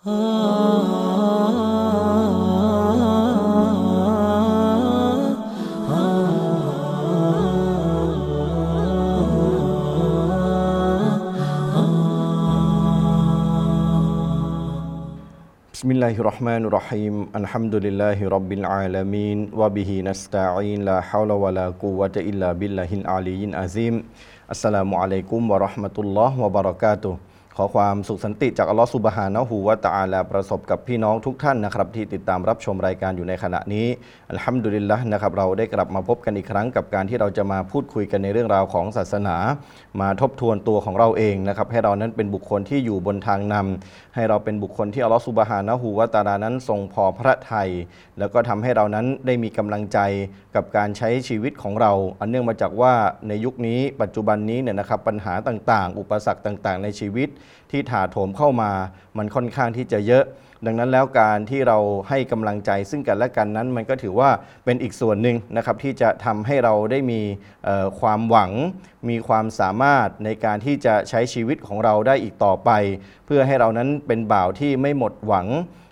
بسم الله الرحمن الرحيم الحمد لله رب العالمين وبه نستعين لا حول ولا قوة إلا بالله العلي العظيم السلام عليكم ورحمة الله وبركاته ขอความสุขสันติจากอัลลอฮฺสุบฮานะฮูวะตะอาลาประสบกับพี่น้องทุกท่านนะครับ ที่ติดตามรับชมรายการอยู่ในขณะนี้อัลฮัมดุลิลละนะครับเราได้กลับมาพบกันอีกครั้งกับการที่เราจะมาพูดคุยกันในเรื่องราวของศาสนา มาทบทวนตัวของเราเองนะครับ ให้เรานั้นเป็นบุคคลที่อยู่บนทางนำให้เราเป็นบุคคลที่อัลลอฮฺสุบฮานะฮูวะตะอาลานั้นทรงพอพระทัยแล้วก็ทำให้เรานั้นได้มีกำลังใจกับการใช้ชีวิตของเรา อันเนื่องมาจากว่าในยุคนี้ปัจจุบันนี้เนี่ยนะครับปัญหาต่างๆ อุปสรรคต่าง ๆ ในชีวิตที่ถาโถมเข้ามามันค่อนข้างที่จะเยอะ ดังนั้นแล้วการที่เราให้กำลังใจซึ่งกันและกันนั้น มันก็ถือว่าเป็นอีกส่วนหนึ่งนะครับที่จะทำให้เราได้มีความหวัง มีความสามารถในการที่จะใช้ชีวิตของเราได้อีกต่อไป เพื่อให้เรานั้นเป็นบ่าวที่ไม่หมดหวัง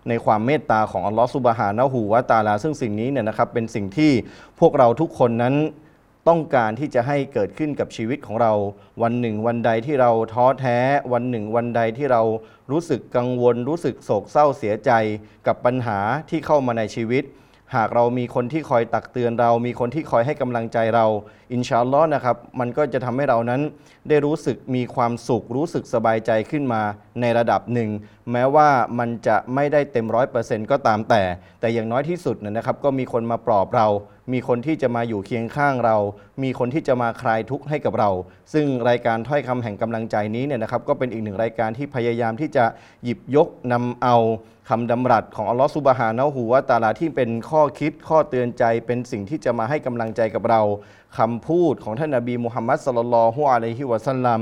ในความเมตตาของอัลลอฮฺสุบฮานะฮูวะตาลา ซึ่งสิ่งนี้เนี่ยนะครับเป็นสิ่งที่พวกเราทุกคนนั้น ต้องการที่จะให้เกิดขึ้นกับชีวิตของเรา วันหนึ่ง วันใดที่เราท้อแท้ วันหนึ่ง วันใดที่เรารู้สึกกังวล รู้สึกโศกเศร้าเสียใจกับปัญหาที่เข้ามาในชีวิต หากเรามีคนที่คอยตักเตือนเรา มีคนที่คอยให้กำลังใจเรา อินชาอัลลอฮ์นะครับ มันก็จะทำให้เรานั้นได้รู้สึกมีความสุข รู้สึกสบายใจขึ้นมา ในระดับหนึ่ง แม้ว่ามันจะไม่ได้เต็มร้อยเปอร์เซ็นต์ก็ตามแต่ แต่อย่างน้อยที่สุดเนยนะครับ ก็มีคนมาปลอบเรา มีคนที่จะมาอยู่เคียงข้างเรา มีคนที่จะมาคลายทุกข์ให้กับเรา ซึ่งรายการถ้อยคำแห่งกำลังใจนี้เนี่ยนะครับ ก็เป็นอีกหนึ่งรายการที่พยายามที่จะหยิบยกนำเอาคำดำรัสของอัลลอฮฺซุบฮานะฮูวะตาลาที่เป็นข้อคิดข้อเตือนใจ เป็นสิ่งที่จะมาให้กำลังใจกับเราคำพูดของท่านนบีมุฮัมมัดสลลัลฮุอะลัยฮิวะสัลลัม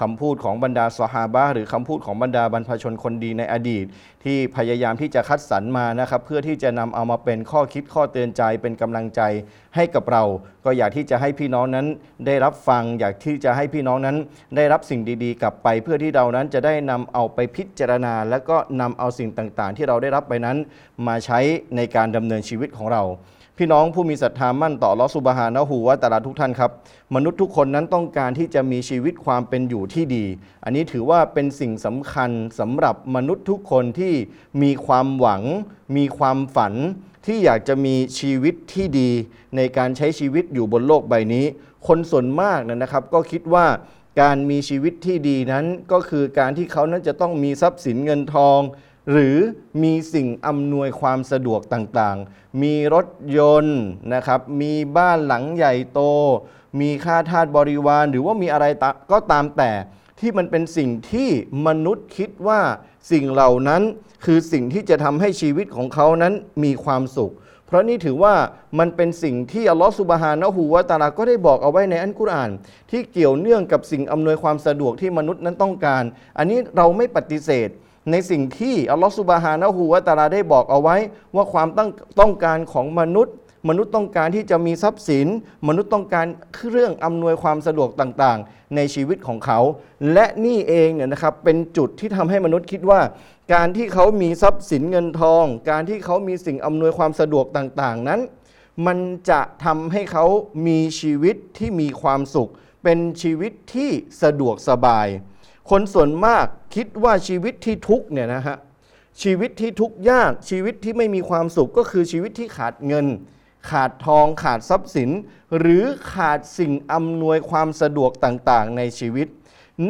คำพูดของบรรดาสหาบะห์หรือคำพูดของบรรดาบรรพชนคนดีในอดีต ที่พยายามที่จะคัดสรรมานะครับเพื่อที่จะนำเอามาเป็นข้อคิดข้อเตือนใจเป็นกำลังใจให้กับเรา ก็อยากที่จะให้พี่น้องนั้นได้รับฟัง อยากที่จะให้พี่น้องนั้นได้รับสิ่งดีๆ กลับไป เพื่อที่เรานั้นจะได้นำเอาไปพิจารณา และก็นำเอาสิ่งต่างๆ ที่เราได้รับไปนั้น มาใช้ในการดำเนินชีวิตของเรา พี่น้องผู้มีศรัทธามั่นต่อลอสุบฮานะฮูวะตาลาทุกท่านครับ มนุษย์ทุกคนนั้นต้องการที่จะมีชีวิตความเป็นอยู่ที่ดี อันนี้ถือว่าเป็นสิ่งสำคัญสำหรับมนุษย์ทุกคนที่มีความหวัง มีความฝันที่อยากจะมีชีวิตที่ดี ในการใช้ชีวิตอยู่บนโลกใบนี้ คนส่วนมากนะครับ ก็คิดว่าการมีชีวิตที่ดีนั้นก็คือการที่เขานั้นจะต้องมีทรัพย์สินเงินทอง หรือมีสิ่งอำนวยความสะดวกต่างๆ มีรถยนต์นะครับ มีบ้านหลังใหญ่โต มีค่าทาสบริวาร หรือว่ามีอะไรก็ตามแต่ที่มันเป็นสิ่งที่มนุษย์คิดว่าสิ่งเหล่านั้นคือสิ่งที่จะทำให้ชีวิตของเขานั้นมีความสุข เพราะนี่ถือว่ามันเป็นสิ่งที่อัลลอฮฺสุบฮานะฮูวะตาลาก็ได้บอกเอาไว้ในอันกุรอาน ที่เกี่ยวเนื่องกับสิ่งอำนวยความสะดวกที่มนุษย์นั้นต้องการ อันนี้เราไม่ปฏิเสธ ในสิ่งที่อัลลอฮฺสุบฮานะฮูวะตาลาได้บอกเอาไว้ ว่าความต้องต้องการของมนุษย์ มนุษย์ต้องการที่จะมีทรัพย์สิน มนุษย์ต้องการเครื่องอำนวยความสะดวกต่างๆ ในชีวิตของเขา และนี่เองเนี่ยนะครับเป็นจุดที่ทำให้มนุษย์คิดว่า การที่เขามีทรัพย์สินเงินทอง การที่เขามีสิ่งอำนวยความสะดวกต่างๆ นั้น มันจะทำให้เขามีชีวิตที่มีความสุข เป็นชีวิตที่สะดวกสบาย คนส่วนมากคิดว่าชีวิตที่ทุกข์เนี่ยนะฮะชีวิตที่ทุกข์ยากชีวิตที่ไม่มีความสุขก็คือชีวิตที่ขาดเงิน ขาดทองขาดทรัพย์สิน หรือขาดสิ่งอำนวยความสะดวกต่างๆ ในชีวิต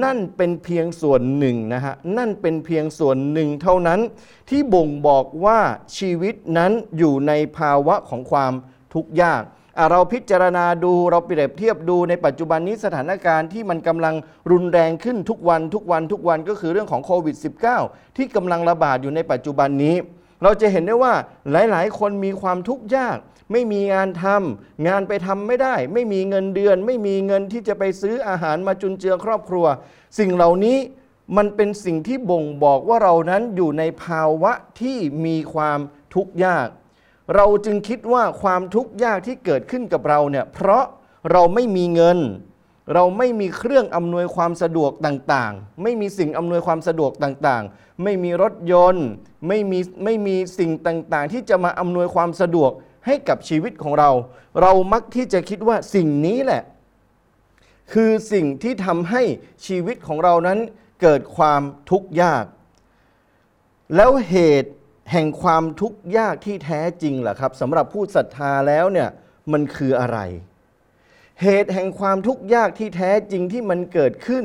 นั่นเป็นเพียงส่วนหนึ่งนะฮะนั่นเป็นเพียงส่วนหนึ่งเท่านั้น ที่บ่งบอกว่าชีวิตนั้นอยู่ในภาวะของความทุกข์ยาก เราพิจารณาดูเราเปรียบเทียบดูในปัจจุบันนี้สถานการณ์ที่มันกำลังรุนแรงขึ้นทุกวันทุกวันทุกวันก็คือเรื่องของโควิด -19 ที่กำลังระบาดอยู่ในปัจจุบันนี้ เราจะเห็นได้ว่าหลาย ๆ คนมีความทุกข์ยาก ไม่มีงานทำงานไปทำไม่ได้ ไม่มีเงินเดือน ไม่มีเงินที่จะไปซื้ออาหารมาจุนเจือครอบครัว สิ่งเหล่านี้มันเป็นสิ่งที่บ่งบอกว่าเรานั้นอยู่ในภาวะที่มีความทุกข์ยาก เราจึงคิดว่าความทุกข์ยากที่เกิดขึ้นกับเราเนี่ยเพราะเราไม่มีเงิน เราไม่มีเครื่องอำนวยความสะดวกต่างๆ ไม่มีสิ่งอำนวยความสะดวกต่างๆ ไม่มีรถยนต์ ไม่มีไม่มีสิ่งต่างๆ ที่จะมาอำนวยความสะดวกให้กับชีวิตของเรา เรามักที่จะคิดว่าสิ่งนี้แหละ คือสิ่งที่ทำให้ชีวิตของเรานั้นเกิดความทุกข์ยาก แล้วเหตุ แห่งความทุกข์ยากที่แท้จริงล่ะครับสำหรับผู้ศรัทธาแล้วเนี่ยมันคืออะไร เหตุแห่งความทุกข์ยากที่แท้จริงที่มันเกิดขึ้น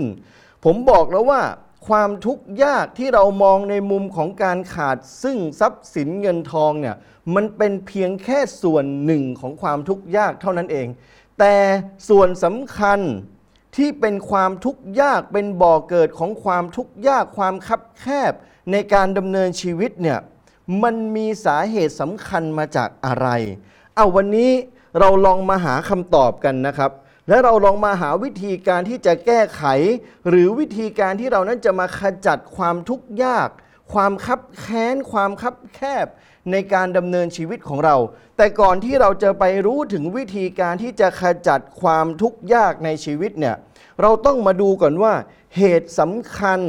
ผมบอกแล้วว่า ความทุกข์ยากที่เรามองในมุมของการขาดซึ่งทรัพย์สินเงินทองเนี่ยมันเป็นเพียงแค่ส่วนหนึ่งของความทุกข์ยากเท่านั้นเอง แต่ส่วนสำคัญที่เป็นความทุกข์ยากเป็นบ่อเกิดของความทุกข์ยากความคับแคบในการดำเนินชีวิตเนี่ย มันมีสาเหตุสำคัญมาจากอะไร เอาวันนี้เราลองมาหาคำตอบกันนะครับ และเราลองมาหาวิธีการที่จะแก้ไข หรือวิธีการที่เรานั้นจะมาขจัดความทุกข์ยาก ความคับแค้น ความคับแคบในการดำเนินชีวิตของเรา แต่ก่อนที่เราจะไปรู้ถึงวิธีการที่จะขจัดความทุกข์ยากในชีวิตเนี่ย เราต้องมาดูก่อนว่าเหตุสำคัญ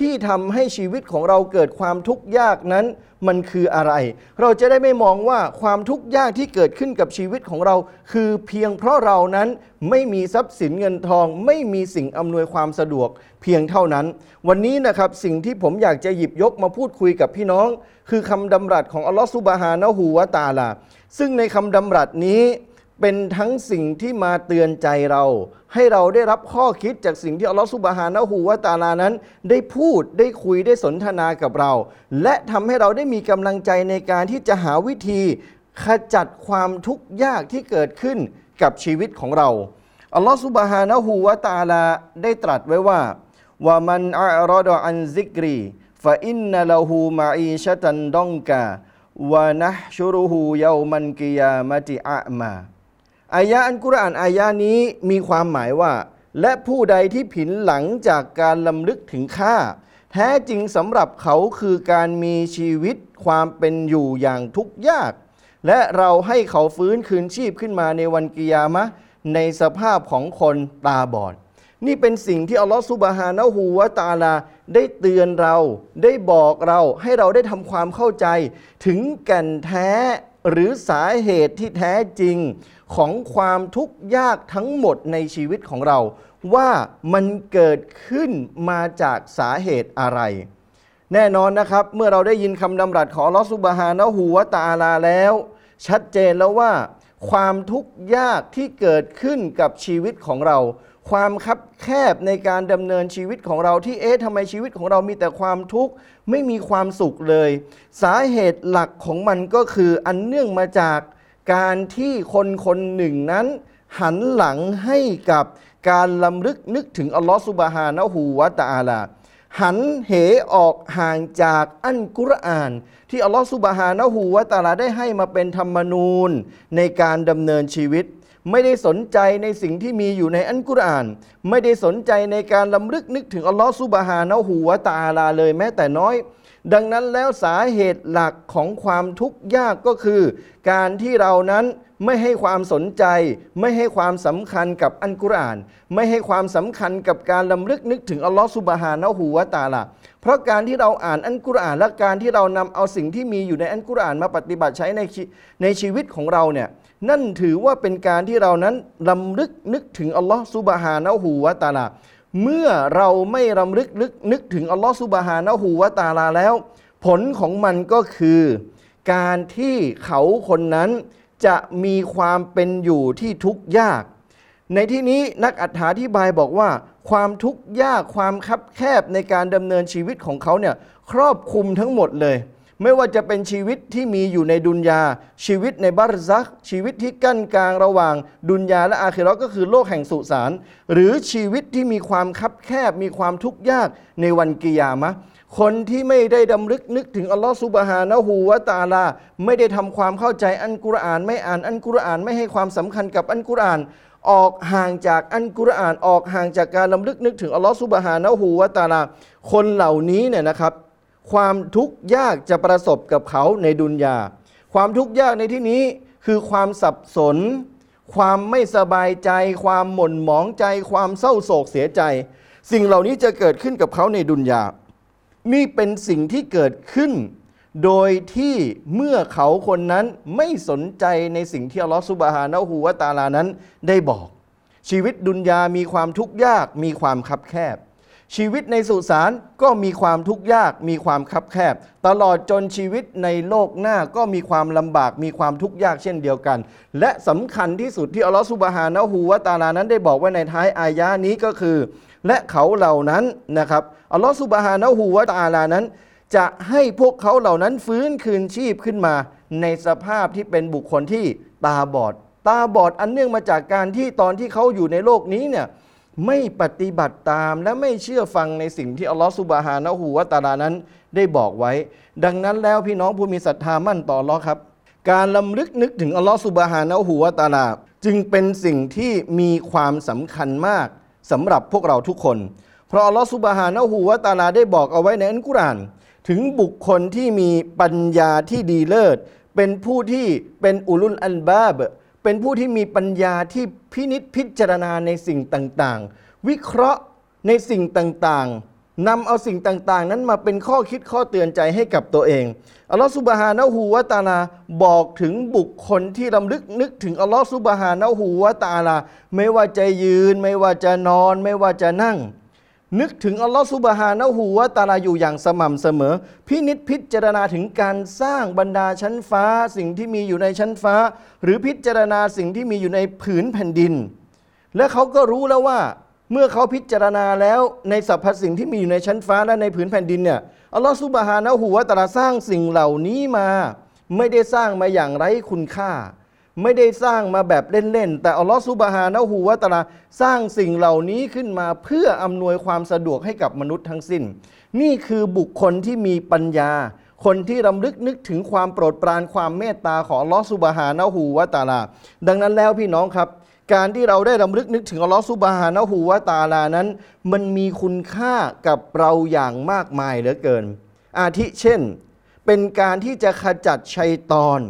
ที่ทำให้ชีวิตของเราเกิดความทุกข์ยากนั้น มันคืออะไร เราจะได้ไม่มองว่าความทุกข์ยากที่เกิดขึ้นกับชีวิตของเรา คือเพียงเพราะเรานั้นไม่มีทรัพย์สินเงินทอง ไม่มีสิ่งอำนวยความสะดวกเพียงเท่านั้น วันนี้นะครับสิ่งที่ผมอยากจะหยิบยกมาพูดคุยกับพี่น้อง คือคำดำรัสของอัลลอฮฺซุบฮานะฮูวะตาลาซึ่งในคำดำรัสนี้ เป็นทั้งสิ่งที่มาเตือนใจเรา ให้เราได้รับข้อคิดจากสิ่งที่อัลลอฮฺสุบฮานะฮูวะตาลานั้น ได้พูดได้คุยได้สนทนากับเรา และทำให้เราได้มีกำลังใจในการที่จะหาวิธี ขจัดความทุกข์ยากที่เกิดขึ้นกับชีวิตของเราอัลลอฮฺสุบฮานะฮูวะตาลาได้ตรัสไว้ว่าว่ามันอัรอดอันซิกรีฟะอินนละหูมาอีชะตันดองกาวะนะชุรุฮูเยามันกิยามะติอะมา อายะอันกุรอานอายะนี้มีความหมายว่า และผู้ใดที่ผินหลังจากการลำลึกถึงข้าแท้จริงสำหรับเขาคือการมีชีวิตความเป็นอยู่อย่างทุกข์ยาก และเราให้เขาฟื้นคืนชีพขึ้นมาในวันกิยามะ ในสภาพของคนตาบอด นี่เป็นสิ่งที่อัลลอฮฺซุบฮานะฮูวะตาลา ได้เตือนเราได้บอกเราให้เราได้ทำความเข้าใจ ถึงแก่นแท้ หรือสาเหตุที่แท้จริงของความทุกข์ยากทั้งหมดในชีวิตของเรา ว่ามันเกิดขึ้นมาจากสาเหตุอะไร แน่นอนนะครับ เมื่อเราได้ยินคำดำรัสของลอฮฺซุบฮานะฮูวะตาลาแล้ว ชัดเจนแล้วว่า ความทุกข์ยากที่เกิดขึ้นกับชีวิตของเรา ความคับแคบในการดำเนินชีวิตของเราที่เอ๊ะทำไมชีวิตของเรามีแต่ความทุกข์ ไม่มีความสุขเลย สาเหตุหลักของมันก็คืออันเนื่องมาจากการที่คนคนหนึ่งนั้น หันหลังให้กับการลำลึกนึกถึงอัลลอฮฺสุบฮานะฮูวะตะอาลาหันเหออกห่างจากอันกุรอาน ที่อัลลอฮฺสุบฮานะฮูวะตะอาลาได้ให้มาเป็นธรรมนูญในการดำเนินชีวิต ไม่ได้สนใจในสิ่งที่มีอยู่ในอันกุรอาน ไม่ได้สนใจในการลำลึกนึกถึงอัลลอฮฺสุบฮานะฮูวะตาลาเลยแม้แต่น้อย ดังนั้นแล้วสาเหตุหลักของความทุกข์ยากก็คือ การที่เรานั้นไม่ให้ความสนใจ ไม่ให้ความสำคัญกับอันกุรอาน ไม่ให้ความสำคัญกับการลำลึกนึกถึงอัลลอฮฺสุบฮานะฮูวะตาลาเพราะการที่เราอ่านอันกุรอานและการที่เรานำเอาสิ่งที่มีอยู่ในอันกุรอานมาปฏิบัติใช้ในในชีวิตของเราเนี่ย นั่นถือว่าเป็นการที่เรานั้นลำลึกนึกถึงอัลลอฮฺสุบฮานะฮูวะตาลา เมื่อเราไม่รำลึกนึกนึกถึงอัลลอฮฺสุบฮานะฮูวะตาลาแล้ว ผลของมันก็คือ การที่เขาคนนั้นจะมีความเป็นอยู่ที่ทุกข์ยาก ในที่นี้นักอธิบายบอกว่า ความทุกข์ยากความคับแคบในการดำเนินชีวิตของเขาเนี่ยครอบคลุมทั้งหมดเลย ไม่ว่าจะเป็นชีวิตที่มีอยู่ในดุนยา ชีวิตในบารซัก ชีวิตที่กั้นกลางระหว่างดุนยาและอาคิเราะก็คือโลกแห่งสุสานหรือชีวิตที่มีความคับแคบมีความทุกข์ยากในวันกิยามะคนที่ไม่ได้ดำลึกนึกถึงอัลลอฮฺซุบฮานะฮูวะตาลา ไม่ได้ทำความเข้าใจอันกุรอาน ไม่อ่านอันกุรอานไม่ให้ความสำคัญกับอันกุรอาน ออกห่างจากอันกุรอาน ออกห่างจากการลำลึกนึกถึงอัลลอฮฺซุบฮานะฮูวะตาลา คนเหล่านี้เนี่ยนะครับ ความทุกข์ยากจะประสบกับเขาในดุนยา ความทุกข์ยากในที่นี้คือความสับสน ความไม่สบายใจ ความหม่นหมองใจ ความเศร้าโศกเสียใจ สิ่งเหล่านี้จะเกิดขึ้นกับเขาในดุนยา นี่เป็นสิ่งที่เกิดขึ้น โดยที่เมื่อเขาคนนั้นไม่สนใจในสิ่งที่อัลลอฮฺซุบฮานะฮูวะตาลานั้นได้บอก ชีวิตดุนยามีความทุกข์ยากมีความคับแคบ ชีวิตในสุสานก็มีความทุกข์ยาก มีความคับแคบ ตลอดจนชีวิตในโลกหน้าก็มีความลำบาก มีความทุกข์ยากเช่นเดียวกัน และสำคัญที่สุดที่อัลลอฮฺซุบฮานะฮูวะตาลานั้นได้บอกไว้ในท้ายอายะนี้ก็คือ และเขาเหล่านั้นนะครับอัลลอฮฺซุบฮานะฮูวะตาลานั้น จะให้พวกเขาเหล่านั้นฟื้นคืนชีพขึ้นมา ในสภาพที่เป็นบุคคลที่ตาบอด ตาบอดอันเนื่องมาจากการที่ตอนที่เขาอยู่ในโลกนี้เนี่ย ไม่ปฏิบัติตามและไม่เชื่อฟังในสิ่งที่อัลลอฮฺสุบฮานะฮูวะตาลานั้นได้บอกไว้ ดังนั้นแล้วพี่น้องผู้มีศรัทธามั่นต่ออัลลอฮ์ครับ การลำลึกนึกถึงอัลลอฮฺสุบฮานะฮูวะตาลา จึงเป็นสิ่งที่มีความสำคัญมากสำหรับพวกเราทุกคน เพราะอัลลอฮฺสุบฮานะฮูวะตาลาได้บอกเอาไว้ในอัลกุรอานถึงบุคคลที่มีปัญญาที่ดีเลิศเป็นผู้ที่เป็นอุลุลอันบาบ เป็นผู้ที่มีปัญญาที่พินิษพิจารณาในสิ่งต่างๆ วิเคราะห์ในสิ่งต่างๆนำเอาสิ่งต่างๆ นั้นมาเป็นข้อคิดข้อเตือนใจให้กับตัวเอง อัลลอฮฺสุบฮานะฮูวะตาลาบอกถึงบุคคลที่รำลึกนึกถึงอัลลอฮฺสุบฮานะฮูวะตาลา ไม่ว่าจะยืน ไม่ว่าจะนอน ไม่ว่าจะนั่ง นึกถึงอัลลอฮฺซุบฮานะฮูวะตาลาอยู่อย่างสม่ำเสมอ พินิษพิจารณาถึงการสร้างบรรดาชั้นฟ้า สิ่งที่มีอยู่ในชั้นฟ้า หรือพิจารณาสิ่งที่มีอยู่ในผืนแผ่นดิน และเขาก็รู้แล้วว่า เมื่อเขาพิจารณาแล้วในสรรพสิ่งที่มีอยู่ในชั้นฟ้าและในผืนแผ่นดินเนี่ยอัลลอฮฺซุบฮานะฮูวะตาลาสร้างสิ่งเหล่านี้มา ไม่ได้สร้างมาอย่างไร้คุณค่า ไม่ได้สร้างมาแบบเล่นๆ แต่อัลลอฮฺซุบฮานะฮูวะตะอาลาสร้างสิ่งเหล่านี้ขึ้นมาเพื่ออำนวยความสะดวกให้กับมนุษย์ทั้งสิ้น นี่คือบุคคลที่มีปัญญา คนที่รำลึกนึกถึงความโปรดปรานความเมตตาของอัลลอฮฺซุบฮานะฮูวะตะอาลา ดังนั้นแล้วพี่น้องครับ การที่เราได้รำลึกนึกถึงอัลลอฮฺซุบฮานะฮูวะตะอาลานั้น มันมีคุณค่ากับเราอย่างมากมายเหลือเกิน อาทิเช่น เป็นการที่จะขจัดชัยตอน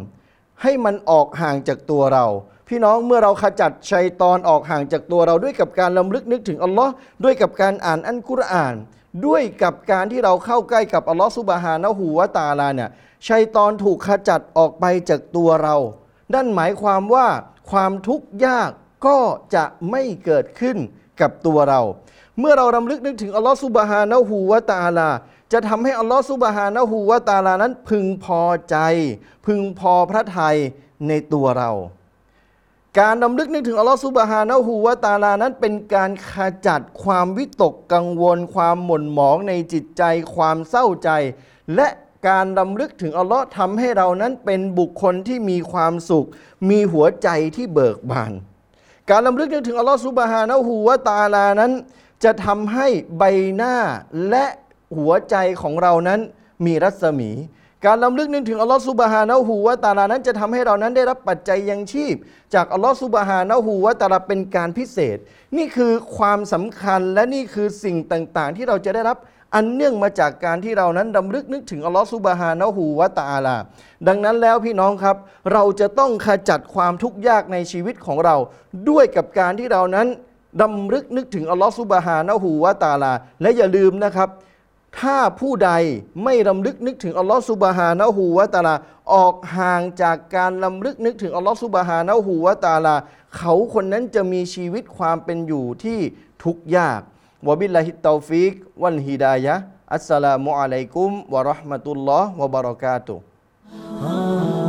ให้มันออกห่างจากตัวเรา พี่น้องเมื่อเราขจัดชัยตอนออกห่างจากตัวเราด้วยกับการลำลึกนึกถึงอัลลอฮ์ด้วยกับการอ่านอันกุรอาน ด้วยกับการที่เราเข้าใกล้กับอัลลอฮ์ซุบฮานะฮูวะตาลาเนี่ยชัยตอนถูกขจัดออกไปจากตัวเรานั่นหมายความว่าความทุกข์ยากก็จะไม่เกิดขึ้นกับตัวเรา เมื่อเรารำลึกนึกถึงอัลลอฮ์ซุบฮานะฮูวะตาลา จะทำให้อัลลอฮ์ซุบฮานะฮูวะตาลานั้นพึงพอใจ พึงพอพระทัยในตัวเรา การรำลึกนึกถึงอัลลอฮ์ซุบฮานะฮูวะตาลานั้นเป็นการขจัดความวิตกกังวล ความหม่นหมองในจิตใจ ความเศร้าใจ และการรำลึกถึงอัลลอฮ์ทำให้เรานั้นเป็นบุคคลที่มีความสุข มีหัวใจที่เบิกบาน การลำลึกนึกถึงอัลลอฮ์ซุบฮานะฮูวะตาลานั้น จะทำให้ใบหน้าและ หัวใจของเรานั้นมีรัศมี การลำลึกนึกถึงอัลลอฮ์ซุบฮานะฮูวะตาลานั้นจะทำให้เรานั้นได้รับปัจจัยยังชีพ จากอัลลอฮ์ซุบฮานะฮูวะตาลาเป็นการพิเศษ นี่คือความสำคัญและนี่คือสิ่งต่างๆ ที่เราจะได้รับอันเนื่องมาจากการที่เรานั้นดำลึกนึกถึงอัลลอฮ์ซุบฮานะฮูวะตาลา ดังนั้นแล้วพี่น้องครับ เราจะต้องขจัดความทุกข์ยากในชีวิตของเรา ด้วยกับการที่เรานั้นดำลึกนึกถึงอัลลอฮ์ซุบฮานะฮูวะตาลา และอย่าลืมนะครับ ถ้าผู้ใดไม่ลำลึกนึกถึงอัลลอฮ์สุบฮานะฮูวะตาลาออกห่างจากการลำลึกนึกถึงอัลลอฮ์สุบฮานะฮูวะตาลา เขาคนนั้นจะมีชีวิตความเป็นอยู่ที่ทุกข์ยากوبالله التوفيق والهداية السلام عليكم ورحمة الله وبركاته